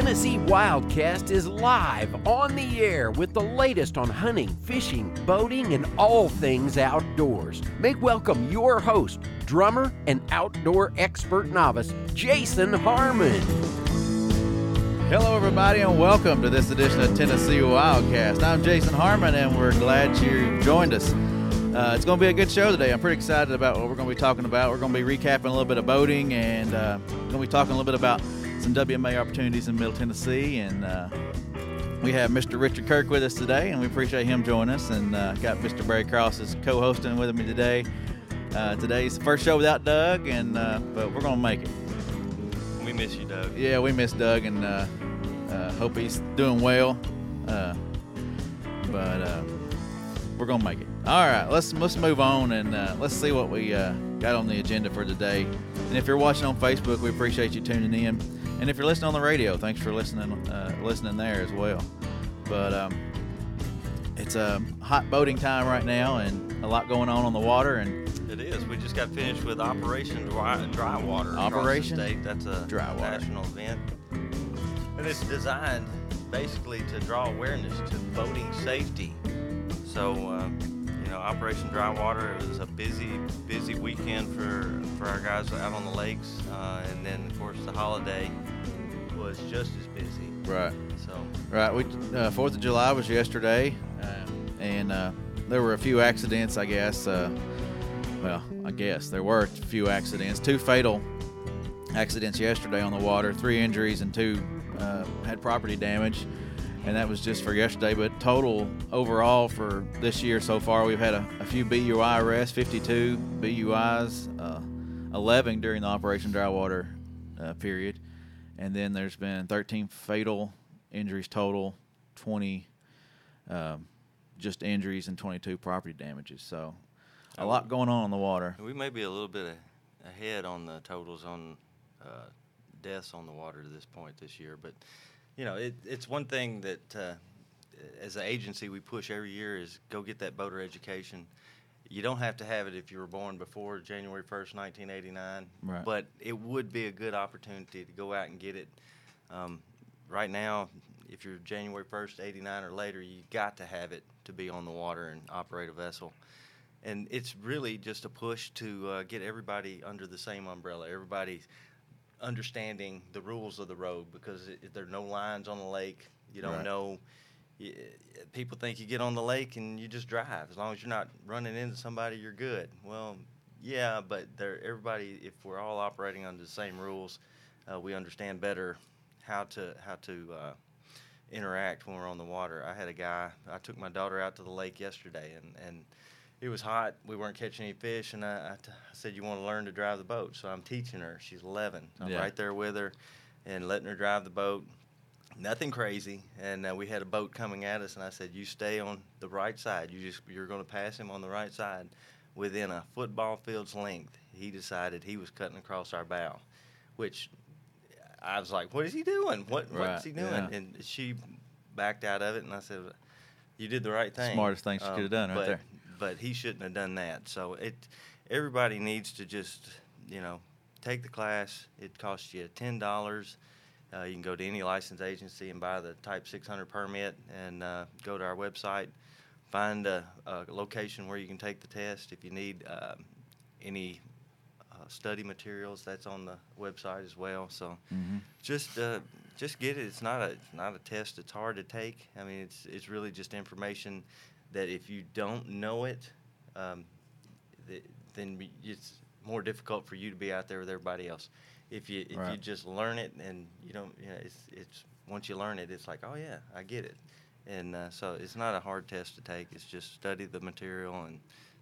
Tennessee Wildcast is live on the air with the latest on hunting, fishing, boating, and all things outdoors. Make welcome your host, drummer, and outdoor expert novice, Jason Harmon. Hello, everybody, and welcome to this edition of Tennessee Wildcast. I'm Jason Harmon, and we're glad you joined us. Uh, it's going to be a good show today. I'm pretty excited about what we're going to be talking about. We're going to be recapping a little bit of boating, and uh, going to be talking a little bit about some WMA opportunities in Middle Tennessee. And uh, we have Mr. Richard Kirk with us today, and we appreciate him joining us. And uh, got Mr. Barry Cross as co-hosting with me today. Uh, today's the first show without Doug, and uh, but we're going to make it. We miss you, Doug. Yeah, we miss Doug, and hope he's doing well. but we're gonna make it. All right, let's let's move on and uh, let's see what we uh, got on the agenda for today. And if you're watching on Facebook, we appreciate you tuning in. And if you're listening on the radio, thanks for listening uh, listening there as well. But um, it's a hot boating time right now, and a lot going on on the water. And it is. We just got finished with Operation Dry, dry Water. Operation State. That's a dry water. national event, and it's designed basically to draw awareness to boating safety so, uh, know, Operation Dry Water it was a busy, busy weekend for, for our guys out on the lakes. Uh, and then, of course, the holiday was just as busy. Right. So. Right. We uh, Fourth of July was yesterday, uh, and uh, there were a few accidents. I guess. Uh, well, I guess there were a few accidents. Two fatal accidents yesterday on the water. Three injuries and two had property damage and that was just for yesterday. But total overall for this year so far, we've had a, a few BUI arrests, 52 BUIs, uh, 11 during the Operation Drywater uh, period, and then there's been 13 fatal injuries total, 20 um, just injuries, and 22 property damages. So a lot going on in the water. We may be a little bit ahead on the totals on uh, deaths on the water to this point this year, but you know, it, it's one thing that uh, as an agency we push every year is go get that boater education. You don't have to have it if you were born before January 1st, 1989, right. but it would be a good opportunity to go out and get it. Um, right now, if you're January 1st, 89 or later, you got to have it to be on the water and operate a vessel. And it's really just a push to uh, get everybody under the same umbrella. Everybody understanding the rules of the road because it, there are no lines on the lake. You don't right. know. You, people think you get on the lake and you just drive. As long as you're not running into somebody, you're good. Well, yeah, but everybody. If we're all operating under the same rules, uh, we understand better how to how to uh, interact when we're on the water. I had a guy. I took my daughter out to the lake yesterday, and and it was hot. We weren't catching any fish, and I, I, t- I said, "You want to learn to drive the boat?" So I'm teaching her. She's 11. I'm yeah. right there with her, and letting her drive the boat. Nothing crazy. And uh, we had a boat coming at us, and I said, "You stay on the right side. You just you're going to pass him on the right side." Within a football field's length, he decided he was cutting across our bow, which I was like, "What is he doing? What right. what's he doing?" Yeah. And she backed out of it, and I said, "You did the right thing." Smartest thing she um, could have done, right there but he shouldn't have done that. So it, everybody needs to just, you know, take the class. It costs you ten dollars. Uh, you can go to any license agency and buy the Type 600 permit, and uh, go to our website, find a, a, location where you can take the test. If you need uh, any uh, study materials, that's on the website as well. So mm-hmm. just uh, just get it. It's not a it's not a test. It's hard to take. I mean, it's it's really just information that if you don't know it, um, th- then it's more difficult for you to be out there with everybody else. If you if right. you just learn it and you don't, you know, it's it's once you learn it, it's like, oh yeah, I get it. And uh, so it's not a hard test to take. It's just study the material and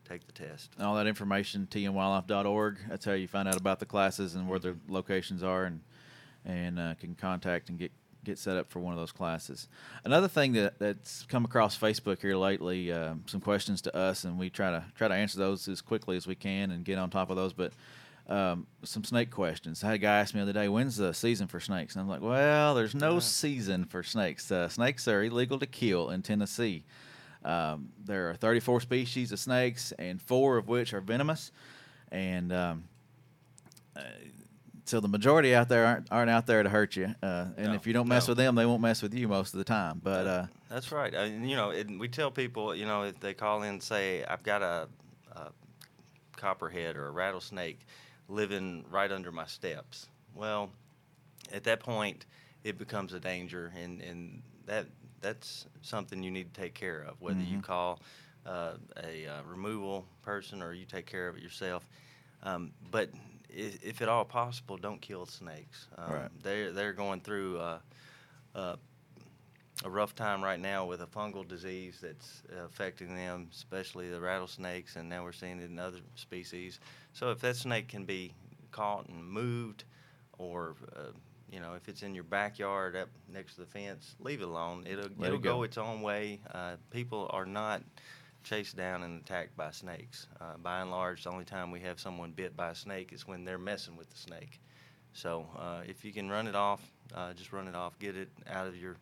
take the test. All that information, tnwildlife.org. That's how you find out about the classes and where the locations are, and and uh, can contact and get get set up for one of those classes. Another thing that, that's come across Facebook here lately, uh, some questions to us, and we try to try to answer those as quickly as we can and get on top of those. But um, some snake questions. I had a guy ask me the other day, "When's the season for snakes?" And I'm like, "Well, there's no yeah. season for snakes. Uh, snakes are illegal to kill in Tennessee. Um, there are 34 species of snakes, and four of which are venomous, and um, uh, so the majority out there aren't aren't out there to hurt you, uh, and No, if you don't mess no. with them, they won't mess with you most of the time. But uh, That's right. I, you know, it, we tell people, you know, if they call in and say, I've got a, a copperhead or a rattlesnake living right under my steps. Well, at that point, it becomes a danger, and, and that that's something you need to take care of, whether you Mhm. call uh, a uh, removal person or you take care of it yourself. Um, but if, if at all possible, don't kill snakes. Um, Right. They're they're going through uh, uh, a rough time right now with a fungal disease that's affecting them, especially the rattlesnakes, and now we're seeing it in other species. So if that snake can be caught and moved, or uh, you know, if it's in your backyard up next to the fence, leave it alone. It'll Let it'll it go. go. its own way. Uh, people are not chased down and attacked by snakes. Uh, by and large, the only time we have someone bit by a snake is when they're messing with the snake. So uh, if you can run it off, uh, just run it off. Get it out of your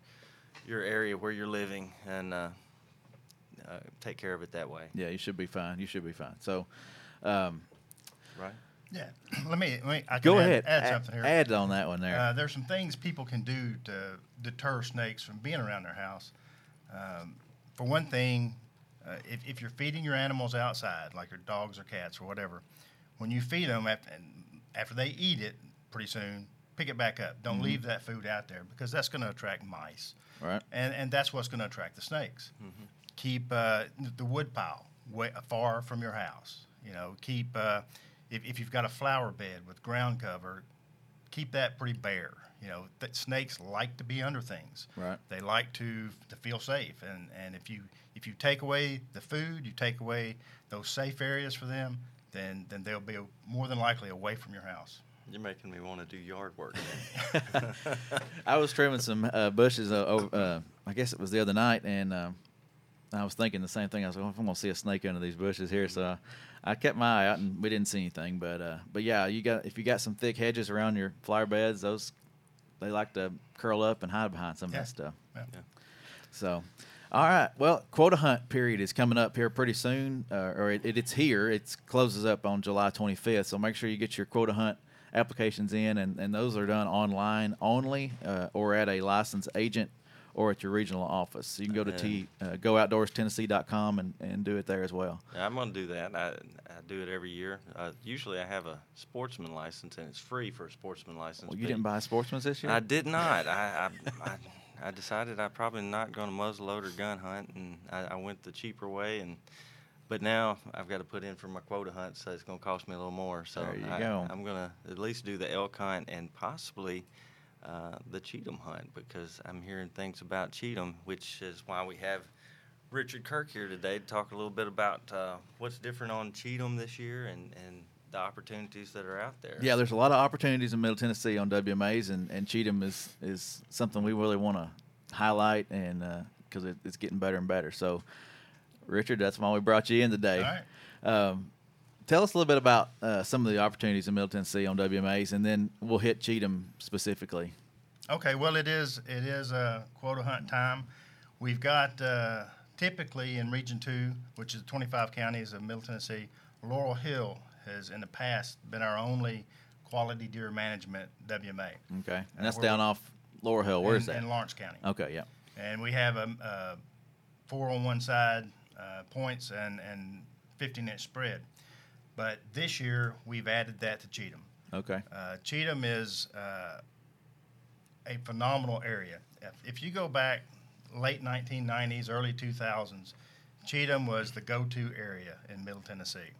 your area where you're living and uh, uh, take care of it that way. yeah, you should be fine. You should be fine. So, um, Right. Yeah. Let me. Let me I go add, ahead. Add A- something here. Add on that one there. Uh, there's some things people can do to deter snakes from being around their house. Um, for one thing, uh, if, if you're feeding your animals outside, like your dogs or cats or whatever, when you feed them after, after they eat it, pretty soon, pick it back up. Don't leave that food out there because that's going to attract mice, right. and and that's what's going to attract the snakes. Keep uh, the wood pile way, far from your house. You know, keep uh, if, if you've got a flower bed with ground cover, keep that pretty bare. You know, that snakes like to be under things. Right. They like to to feel safe, and and if you if you take away the food, you take away those safe areas for them, then then they'll be more than likely away from your house. You're making me want to do yard work. I was trimming some uh, bushes. Uh, over, uh, I guess it was the other night, and um, I was thinking the same thing. I was like, "Oh, I'm going to see a snake under these bushes here, so I kept my eye out, and we didn't see anything. But uh, but yeah, you got if you got some thick hedges around your flower beds, those they like to curl up and hide behind some of that stuff. Yeah. Yeah. So, all right. Well, quota hunt period is coming up here pretty soon, uh, or it, it's here. It closes up on July 25th. So make sure you get your quota hunt applications in, and, and those are done online only, uh, or at a licensed agent, or at your regional office. So you can go to t, uh, gooutdoorstennessee.com and, and do it there as well. Yeah, I'm going to do that. I, I do it every year. Uh, usually, I have a sportsman license, and it's free for a sportsman license. Well, you didn't buy a sportsman's this year. I did not. I, I, I, I decided I probably not going to muzzleload or gun hunt, and I, I went the cheaper way. And but now I've got to put in for my quota hunt, so it's going to cost me a little more. So There you I, go. I'm going to at least do the elk hunt and possibly uh, the Cheatham hunt because I'm hearing things about Cheatham, which is why we have Richard Kirk here today to talk a little bit about uh, what's different on Cheatham this year and, and the opportunities that are out there. Yeah, there's a lot of opportunities in Middle Tennessee on WMAs, and, and Cheatham is, is something we really want to highlight, and because it, it's getting better and better. So, Richard, that's why we brought you in today. All right. Um, tell us a little bit about uh, some of the opportunities in Middle Tennessee on WMAs, and then we'll hit Cheatham specifically. Okay, well, it is it is a quota hunt time. We've got uh, typically in Region Two, which is 25 counties of Middle Tennessee, Laurel Hill has in the past been our only quality deer management WMA. Okay, Uh, and that's we're- down off Laurel Hill. Where's in, that? In Lawrence County. okay, yeah. And we have a, a four on one side uh, points and and 15 inch spread. But this year we've added that to Cheatham. Okay. Uh, Cheatham is uh, a phenomenal area. If, if you go back late 1990s, early 2000s, Cheatham was the go-to area in Middle Tennessee.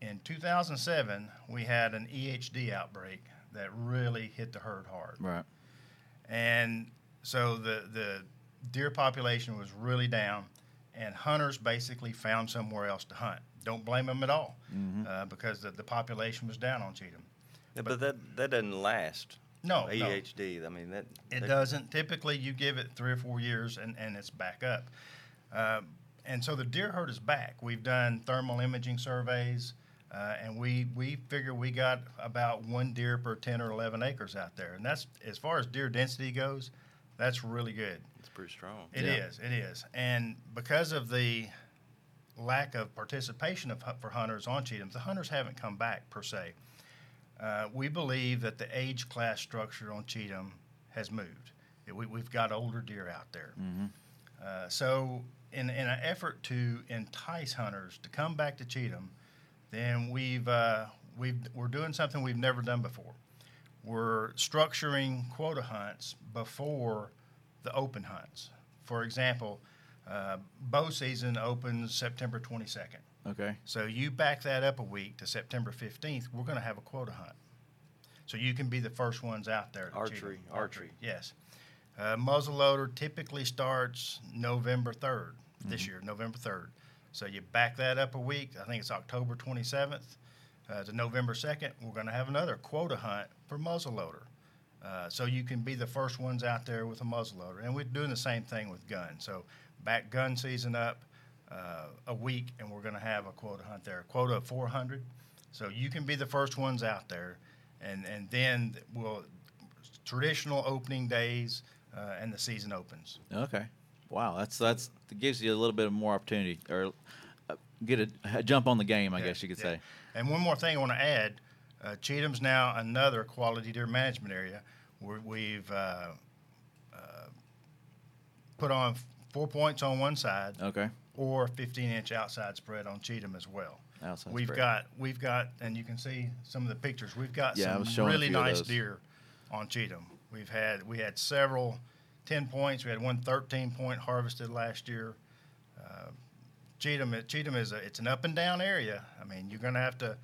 In 2007, we had an EHD outbreak that really hit the herd hard, Right. and so the the deer population was really down, and hunters basically found somewhere else to hunt. Don't blame them at all, uh, because the, the population was down on Cheatham. Yeah, but that that doesn't last. No, no. I mean that. It that- doesn't. Typically, you give it three or four years and, and it's back up. Um, and so the deer herd is back. We've done thermal imaging surveys, uh, and we, we figure we got about one deer per 10 or 11 acres out there. And that's, as far as deer density goes, that's really good. It's pretty strong. It is. Yeah. It is. And because of the lack of participation of, for hunters on Cheatham, the hunters haven't come back per se. uh, we believe that the age class structure on Cheatham has moved. It- we, we've got older deer out there. Uh, so, in, in an effort to entice hunters to come back to Cheatham, then we've, uh, we've, we're doing something we've never done before. We're structuring quota hunts before the open hunts. For example, uh, bow season opens September 22nd. Okay. So you back that up a week to September 15th, we're going to have a quota hunt. So you can be the first ones out there. to Cheatham. Archery, archery. Yes. Uh, muzzleloader typically starts November 3rd, this year, November 3rd. So you back that up a week, I think it's October 27th uh, to November 2nd, we're going to have another quota hunt for muzzleloader. Uh, so you can be the first ones out there with a muzzleloader. And we're doing the same thing with guns. So back gun season up uh, a week, and we're going to have a quota hunt there, a quota of 400. So you can be the first ones out there, and and then we'll traditional opening days, uh, and the season opens. Okay. Wow, that's that's it gives you a little bit of more opportunity or uh, get a, a jump on the game, I Yeah, guess you could yeah. say. And one more thing I want to add: uh, Cheatham's now another quality deer management area. Where we've uh, uh, put on four points on one side, Okay. or 15 inch outside spread on Cheatham as well. Outside we've spread. got we've got, and you can see some of the pictures. We've got Yeah, some was showing a really nice deer on Cheatham. We've had we had several 10 points. We had one 13 point harvested last year. Uh, Cheatham, Cheatham is a, it's an up and down area. I mean, you're going to have to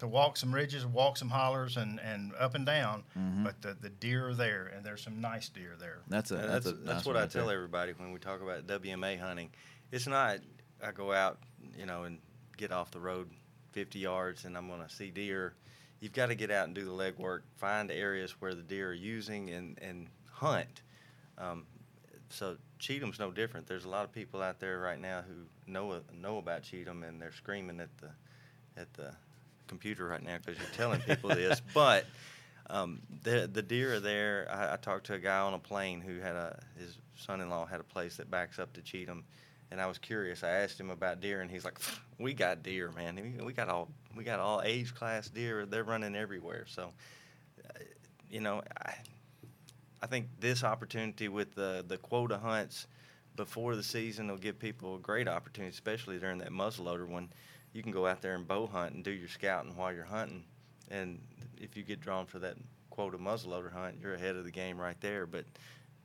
to walk some ridges, walk some hollers, and, and up and down. Mm-hmm. But the, the deer are there, and there's some nice deer there. That's a, that's, that's a that's nice what I right there. tell everybody when we talk about WMA hunting. It's not I go out, you know, and get off the road 50 yards and I'm going to see deer. You've got to get out and do the legwork, find areas where the deer are using and and hunt. Um, so Cheatham's no different. There's a lot of people out there right now who know know about Cheatham and they're screaming at the at the computer right now because you're telling people this, but um, the the deer are there. I, I talked to a guy on a plane who had a his son-in-law had a place that backs up to Cheatham, and I was curious. I asked him about deer, and he's like, "We got deer, man. We- We got all we got all age class deer. They're running everywhere." So, uh, you know, I I think this opportunity with the the quota hunts before the season will give people a great opportunity, especially during that muzzleloader when you can go out there and bow hunt and do your scouting while you're hunting. And if you get drawn for that quota muzzleloader hunt, you're ahead of the game right there. But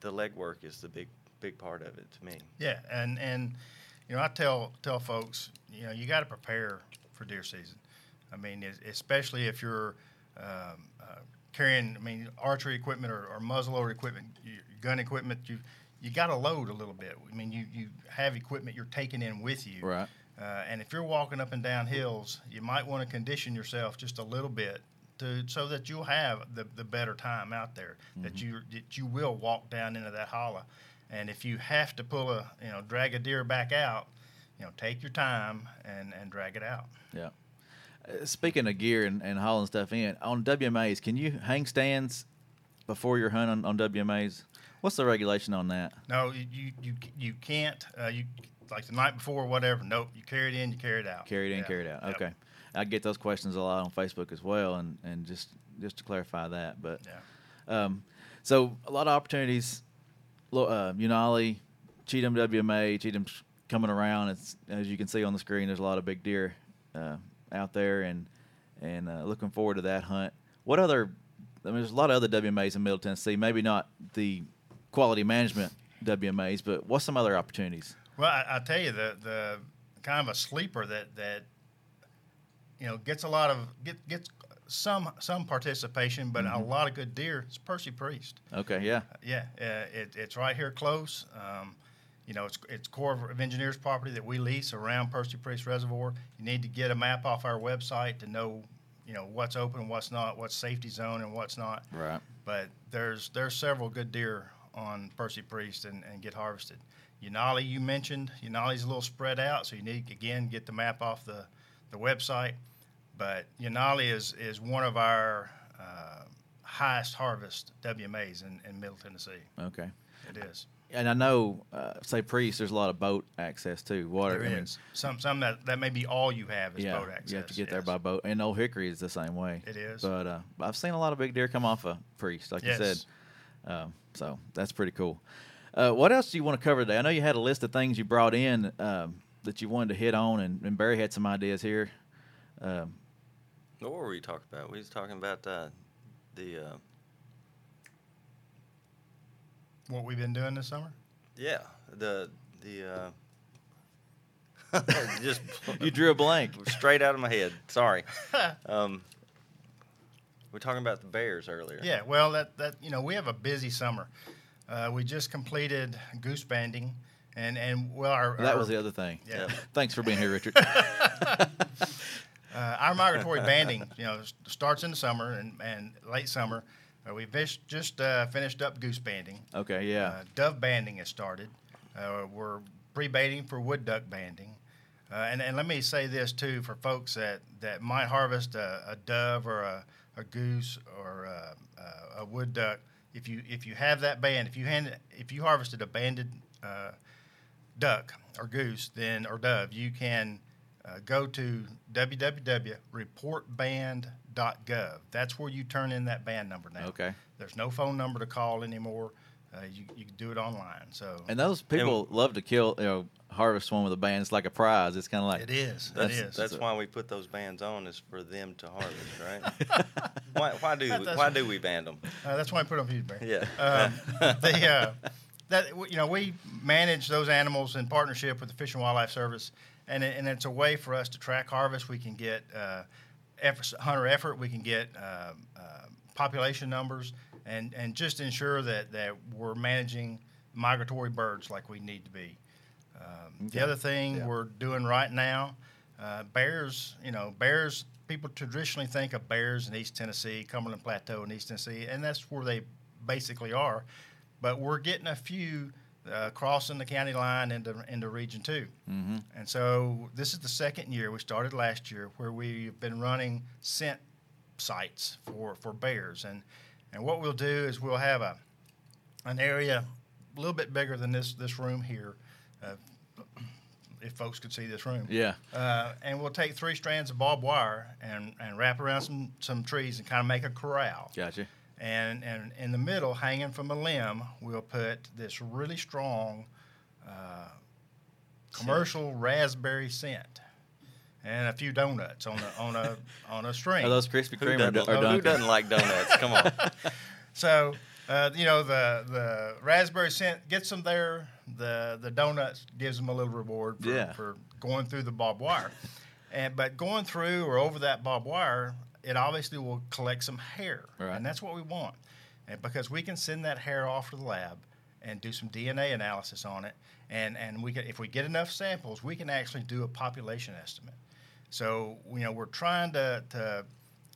the legwork is the big big part of it to me. Yeah, and and you know I tell tell folks you know you got to prepare for deer season. I mean, especially if you're um, uh, carrying I mean archery equipment or, or muzzleloader equipment, gun equipment. You you got to load a little bit. I mean, you you have equipment you're taking in with you. Right. Uh, and if you're walking up and down hills, you might want to condition yourself just a little bit to so that you'll have the, the better time out there. That you that you will walk down into that hollow. And if you have to pull a you know drag a deer back out, you know take your time and and drag it out. Yeah. Speaking of gear and, and hauling stuff in, on WMAs, can you hang stands before you're hunting on, on WMAs? What's the regulation on that? No, you you you, you can't. Uh, you like the night before or whatever. Nope. You carry it in, you carry it out. Carry it in, Yeah. carry it out. Yep. Okay. I get those questions a lot on Facebook as well, and, and just just to clarify that. But Yeah. um, so a lot of opportunities. Uh, Yanahli, Cheatham WMA, Cheatham's coming around. It's as you can see on the screen. There's a lot of big deer uh, out there, and and uh, looking forward to that hunt. What other? I mean, there's a lot of other WMAs in Middle Tennessee. Maybe not the quality management WMAs, but what's some other opportunities? Well, I, I tell you the the kind of a sleeper that that you know gets a lot of get, gets some some participation, but a lot of good deer. It's Percy Priest. Okay, yeah, Yeah, uh, it, it's right here close. Um, you know, it's it's Corps of Engineers property that we lease around Percy Priest Reservoir. You need to get a map off our website to know, you know, what's open, what's not, what's safety zone, and what's not. right. But there's there's several good deer on Percy Priest and, and get harvested. Yanahli, you mentioned Yanahli's a little spread out, so you need again get the map off the, the website. But Yanahli is is one of our uh, highest harvest WMAs in, in Middle Tennessee. Okay. It is. And I know, uh, say Priest, there's a lot of boat access too. Water. There I mean, is. Some some that that may be all you have is yeah, boat access. you have to get there by boat. And Old Hickory is the same way. It is. But uh, I've seen a lot of big deer come off of Priest, like you said. Um, so that's pretty cool. Uh, what else do you want to cover today? I know you had a list of things you brought in um, that you wanted to hit on, and, and Barry had some ideas here. Um, What were we talking about? We was talking about uh, the uh, What we've been doing this summer? yeah the the uh, just you drew a blank. straight out of my head. Sorry. Um, we are talking about the Bears earlier. Yeah, well, that that you know we have a busy summer. Uh, we just completed goose banding, and and well, our That our, was the other thing. Yeah. Thanks for being here, Richard. uh, our migratory banding. You know, starts in the summer and and late summer. Uh, we vis- just uh, finished up goose banding. okay, yeah. Uh, dove banding has started. Uh, we're pre-baiting for wood duck banding. Uh, and, and let me say this too for folks that, that might harvest a, a dove or a, a goose or a, a, a wood duck. If you if you have that band, if you hand if you harvested a banded uh, duck or goose, then or dove, you can uh, go to www.reportband.gov. That's where you turn in that band number now. Okay. There's no phone number to call anymore. Uh, you you can do it online. So And those people love to kill, you know, harvest one with a band. It's like a prize. It's kind of like it is. That's, it is. that's why we put those bands on is for them to harvest, right? why, why do we, why do we band them? Uh, that's why I put them on feedback. Yeah. Um, the uh, that you know we manage those animals in partnership with the Fish and Wildlife Service, and it, and it's a way for us to track harvest. We can get uh, effort, hunter effort. We can get uh, uh, population numbers, and and just ensure that that we're managing migratory birds like we need to be. Um, The other thing Yeah. we're doing right now, uh, bears. You know, bears. People traditionally think of bears in East Tennessee, Cumberland Plateau in East Tennessee, and that's where they basically are. But we're getting a few uh, crossing the county line into into Region Two, hmm and so this is the second year. We started last year where we've been running scent sites for for bears, and and what we'll do is we'll have a an area a little bit bigger than this this room here. Uh, if folks could see this room, Yeah. uh, and we'll take three strands of barbed wire and, and wrap around some, some trees and kind of make a corral. Gotcha. And, and in the middle, hanging from a limb, we'll put this really strong uh, commercial raspberry scent and a few donuts on a, on a, on a string. Are those Krispy Kreme or, doesn't, or who Dunkin'? doesn't like donuts? Come on. So, uh, you know, the, the raspberry scent gets them there. The, the donuts gives them a little reward for, Yeah. for going through the barbed wire. And, but going through or over that barbed wire, it obviously will collect some hair. Right. And that's what we want. And because we can send that hair off to the lab and do some DNA analysis on it. And, and we can, if we get enough samples, we can actually do a population estimate. So, you know, we're trying to, to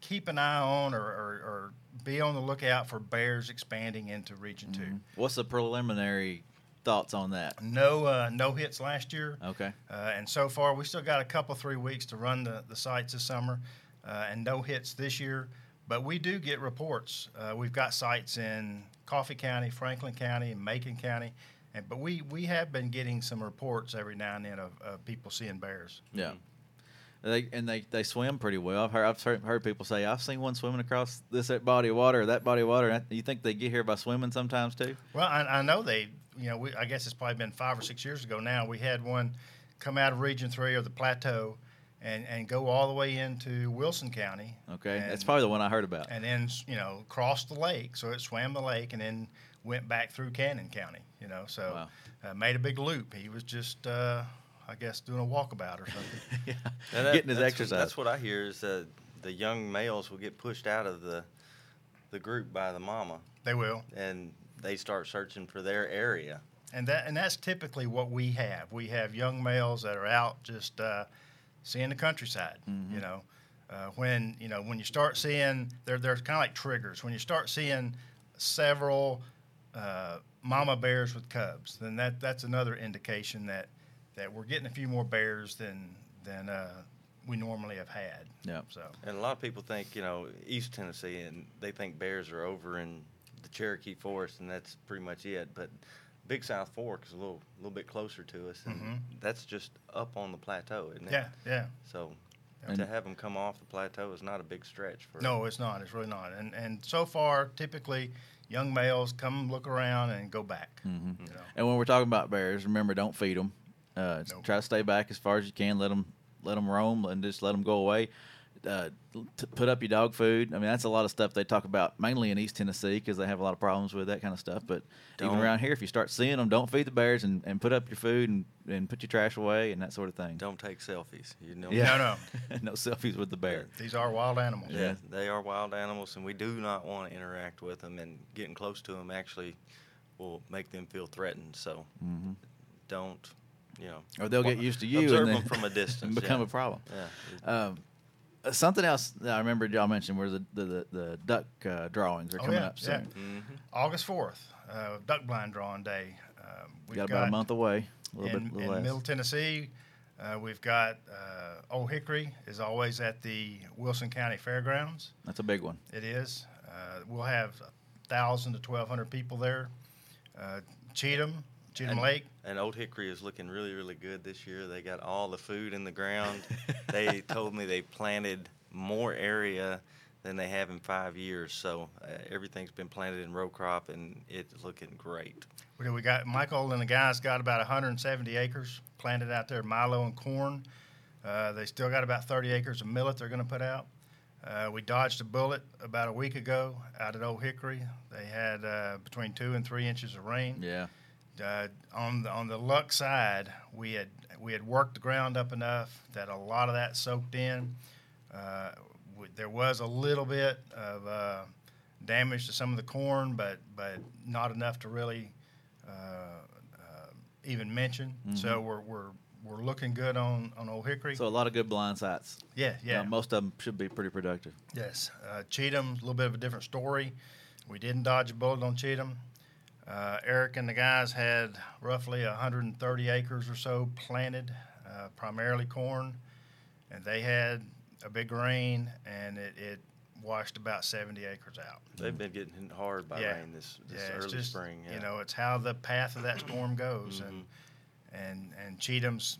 keep an eye on or, or, or be on the lookout for bears expanding into Region Mhm. What's the preliminary thoughts on that? No, uh, no hits last year. Okay. Uh, and so far, we still got a couple, three weeks to run the, the sites this summer, uh, and no hits this year. But we do get reports. Uh, we've got sites in Coffee County, Franklin County, and Macon County. And, but we, we have been getting some reports every now and then of, of people seeing bears. Yeah. They and they, they swim pretty well. I've heard I've heard, heard people say I've seen one swimming across this body of water or that body of water. You think they get here by swimming sometimes too? Well, I, I know they, you know, we, I guess it's probably been five or six years ago now. We had one come out of Region Three or the Plateau, and and go all the way into Wilson County. Okay, and, that's probably the one I heard about. And then you know crossed the lake, so it swam the lake and then went back through Cannon County. You know, so Wow. uh, made a big loop. He was just, uh, I guess, doing a walkabout or something. yeah. And that- Getting his that's, exercise. That's what I hear is that the young males will get pushed out of the the group by the mama, they will. and they start searching for their area. and that and that's typically what we have. We have young males that are out just uh, seeing the countryside. Mhm. You know, uh, when you know when you start seeing they're they're kind of like triggers. When you start seeing several uh, mama bears with cubs, then that that's another indication that that we're getting a few more bears than than uh, we normally have had. Yeah. So And a lot of people think, you know, East Tennessee, and they think bears are over in the Cherokee Forest, and that's pretty much it. But Big South Fork is a little little bit closer to us, and Mhm. that's just up on the plateau, isn't it? Yeah, yeah. So And- to have them come off the plateau is not a big stretch for No, it's not. It's really not. And and so far, typically, young males come look around and go back. hmm You know? And when we're talking about bears, remember don't feed them. Uh, Nope. Try to stay back as far as you can. Let them let them roam and just let them go away. Uh, t- put up your dog food. I mean, that's a lot of stuff they talk about mainly in East Tennessee because they have a lot of problems with that kind of stuff. But even Don't- around here, if you start seeing them, don't feed the bears and, and put up your food and, and put your trash away and that sort of thing. Don't take selfies. You know. Yeah. No, no selfies with the bear. These are wild animals. Yeah. They are wild animals, and we do not want to interact with them. And getting close to them actually will make them feel threatened. So hmm don't, you know. Or they'll get used to you Observe and them from a distance. and become yeah. a problem. Yeah. Um, uh, something else that I remember y'all mentioned were the the, the, the duck uh, drawings are Oh, coming yeah, up yeah. soon. hmm August fourth, uh, duck blind drawing day. Um, we've Got about a month away, a little in, bit, a in less. Middle Tennessee. Uh, we've got uh, Old Hickory is always at the Wilson County Fairgrounds. That's a big one. It is. Uh, we'll have thousand to twelve hundred people there. Uh, Cheatham, Cheatham And- Lake. And Old Hickory is looking really, really good this year. They got all the food in the ground. they told me they planted more area than they have in five years. So uh, everything's been planted in row crop, and it's looking great. We we got Michael and the guys got about 170 acres planted out there, milo and corn. Uh, they still got about 30 acres of millet they're going to put out. Uh, we dodged a bullet about a week ago out at Old Hickory. They had uh, between two and three inches of rain. Yeah. Uh, on the on the luck side, we had we had worked the ground up enough that a lot of that soaked in. Uh, w- there was a little bit of uh, damage to some of the corn, but but not enough to really uh, uh, even mention. So we're we're we're looking good on on Old Hickory. So a lot of good blind sites. yeah, yeah. Most of them should be pretty productive. Yes, uh, Cheatham, a little bit of a different story. We didn't dodge a bullet on Cheatham. Uh, Eric and the guys had roughly 130 acres or so planted, uh, primarily corn, and they had a big rain, and it, it washed about 70 acres out. They've been getting hit hard by Yeah. rain this, this yeah, early it's just spring. Yeah. you know it's how the path of that storm goes, and Mm-hmm. and and Cheatham's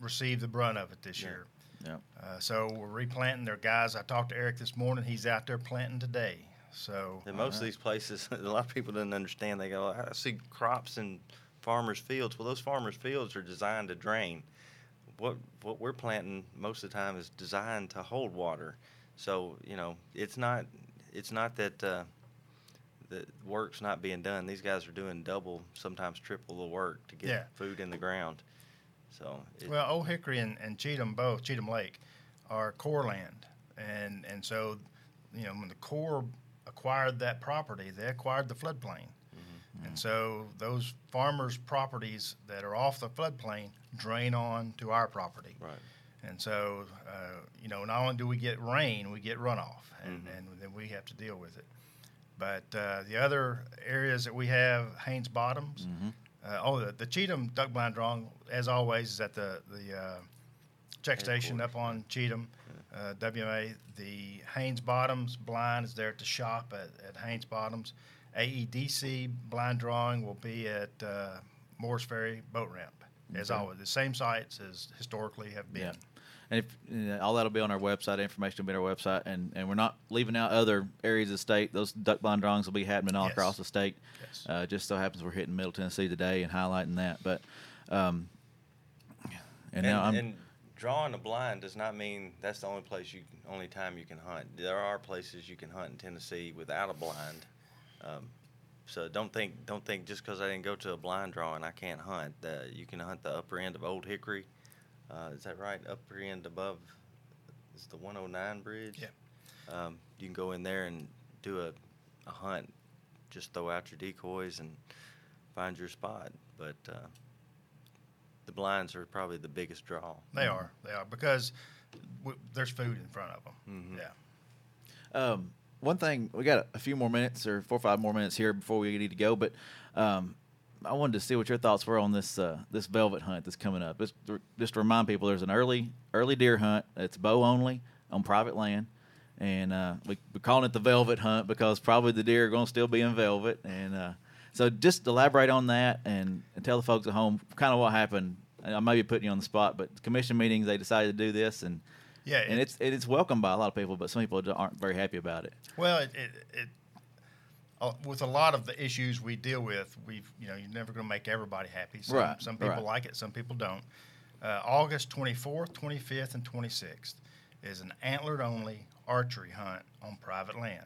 received the brunt of it this Yeah. year. Yeah. Uh, so we're replanting. Their guys. I talked to Eric this morning. He's out there planting today. So And most of these places, a lot of people didn't understand. They go, I see crops in farmers' fields. Well, those farmers' fields are designed to drain. What what we're planting most of the time is designed to hold water. So you know, it's not it's not that uh, the work's not being done. These guys are doing double, sometimes triple the work to get Yeah. food in the ground. So it, well, Old Hickory and, and Cheatham both Cheatham Lake are Corps land, and and so you know when the Corps acquired that property, they acquired the floodplain, and so those farmers' properties that are off the floodplain drain on to our property. right. And so, uh, you know, not only do we get rain, we get runoff, and, Mhm. and then we have to deal with it. But uh, the other areas that we have, Haynes Bottoms, hmm uh, oh, the, the Cheatham duck blind drawing, as always, is at the the uh, check station up on Cheatham, uh, WMA. The Haynes Bottoms blind is there at the shop at, at Haynes Bottoms. AEDC blind drawing will be at uh, Morris Ferry Boat Ramp, as Okay. always. The same sites as historically have been. Yeah. And if you know, all that'll be on our website, information will be on our website, and, and we're not leaving out other areas of the state. Those duck blind drawings will be happening all Yes. across the state. Yes. Uh, just so happens we're hitting Middle Tennessee today and highlighting that. But um, and, And, now I'm and drawing a blind does not mean that's the only place you, only time you can hunt. There are places you can hunt in Tennessee without a blind. Um, so don't think, don't think just because I didn't go to a blind drawing I can't hunt. Uh, you can hunt the upper end of Old Hickory. Uh, is that right? Upper end above is the 109 bridge. Yeah. Um, you can go in there and do a, a hunt. Just throw out your decoys and find your spot. But uh, the blinds are probably the biggest draw. They are. They are because w- there's food in front of them. Mhm. Yeah. Um, one thing we got a few more minutes or four or five more minutes here before we need to go, but um, I wanted to see what your thoughts were on this uh, this velvet hunt that's coming up. Just, just to remind people, there's an early early deer hunt. It's bow only on private land, and uh, we, we're calling it the Velvet Hunt because probably the deer are going to still be in velvet. And uh, so, just elaborate on that and, and tell the folks at home kind of what happened. I may be putting you on the spot, but commission meetings they decided to do this, and Yeah, and it- it's it's welcomed by a lot of people, but some people aren't very happy about it. Well, it, it, it uh, with a lot of the issues we deal with, we've you know you're never going to make everybody happy. Some, Right, Some people right. like it, some people don't. Uh, August 24th, 25th, and 26th is an antlered only archery hunt on private land.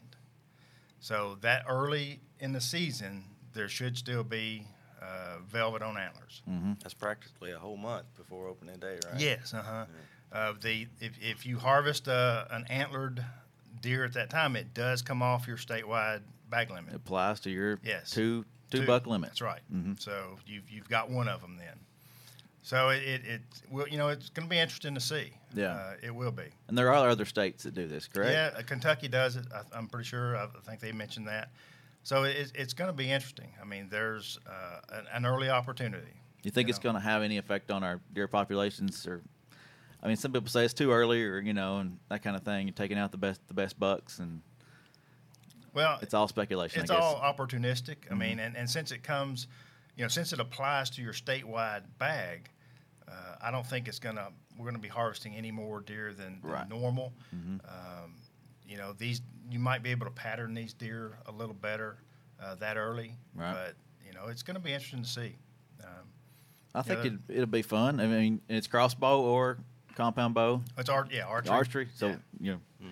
So that early in the season, there should still be uh, velvet on antlers. That's practically a whole month before opening day, right? Yes, uh-huh. Uh, the if, if you harvest uh, an antlered deer at that time, it does come off your statewide bag limit. It applies to your Yes. two two buck limit. That's right. Mhm. So you've you've got one of them then. So it it, it will you know it's going to be interesting to see. Yeah. uh, it will be. And there are other states that do this, correct? Yeah, uh, Kentucky does it. I, I'm pretty sure. I think they mentioned that. So it, it's going to be interesting. I mean, there's uh, an, an early opportunity. You think you it's going to have any effect on our deer populations, or I mean, some people say it's too early, or you know, and that kind of thing. You're taking out the best the best bucks, and Well, it's all speculation. It's I guess. all opportunistic. I mean, and, and since it comes, you know, since it applies to your statewide bag, uh, I don't think it's gonna. We're gonna be harvesting any more deer than, than Right. normal. Um, you know, these you might be able to pattern these deer a little better uh, that early, Right. but you know, it's gonna be interesting to see. Um, I think Yeah. it, it'll be fun. I mean, it's crossbow or compound bow, it's art, yeah, archery. archery. So Yeah. you know,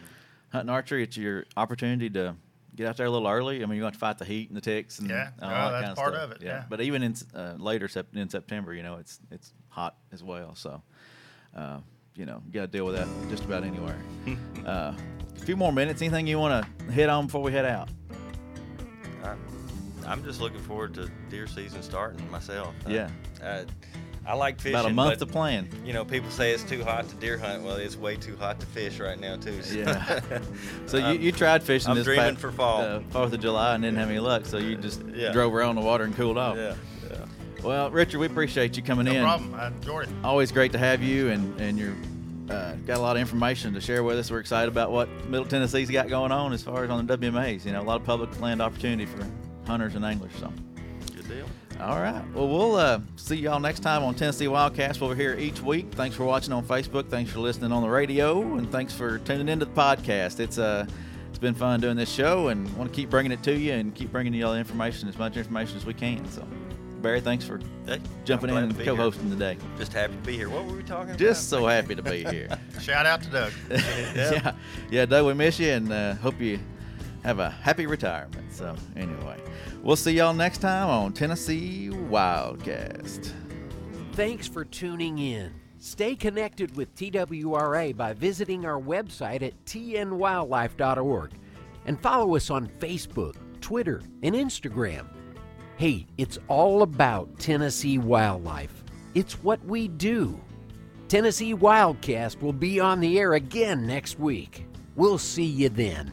hunting archery, it's your opportunity to get out there a little early. I mean, you're going to fight the heat and the ticks and Yeah. all Well, that that's kind of part stuff. of it, yeah. But even in uh, later sep- in September, you know, it's it's hot as well. So, uh, you know, you got to deal with that just about anywhere. uh, a few more minutes. Anything you want to hit on before we head out? I, I'm just looking forward to deer season starting myself. Yeah. I, I like fishing. About a month but, to plan. You know, people say it's too hot to deer hunt. Well, it's way too hot to fish right now too. so- Yeah. So you, you tried fishing I'm this dreaming past, for fall. uh, Fourth of July and didn't have any luck, so you just Yeah. drove around the water and cooled off. Yeah. yeah. Well, Richard, we appreciate you coming No in. No problem. I enjoyed it. Always great to have you, and and you're uh, got a lot of information to share with us. We're excited about what Middle Tennessee's got going on as far as on the WMAs. You know, a lot of public land opportunity for hunters and anglers. So, Good deal. all right. Well, we'll uh, see y'all next time on Tennessee Wildcast. We're here each week. Thanks for watching on Facebook. Thanks for listening on the radio, and thanks for tuning into the podcast. It's uh, it's been fun doing this show, and want to keep bringing it to you and keep bringing you all the information, as much information as we can. So, Barry, thanks for Hey, jumping in and to be here. co-hosting today. Just happy to be here. What were we talking about? Just so happy to be here. Shout out to Doug. yeah, yeah, Doug, we miss you, and uh, hope you have a happy retirement. So, anyway, we'll see y'all next time on Tennessee Wildcast. Thanks for tuning in. Stay connected with TWRA by visiting our website at tnwildlife.org and follow us on Facebook, Twitter, and Instagram. Hey, it's all about Tennessee wildlife. It's what we do. Tennessee Wildcast will be on the air again next week. We'll see you then.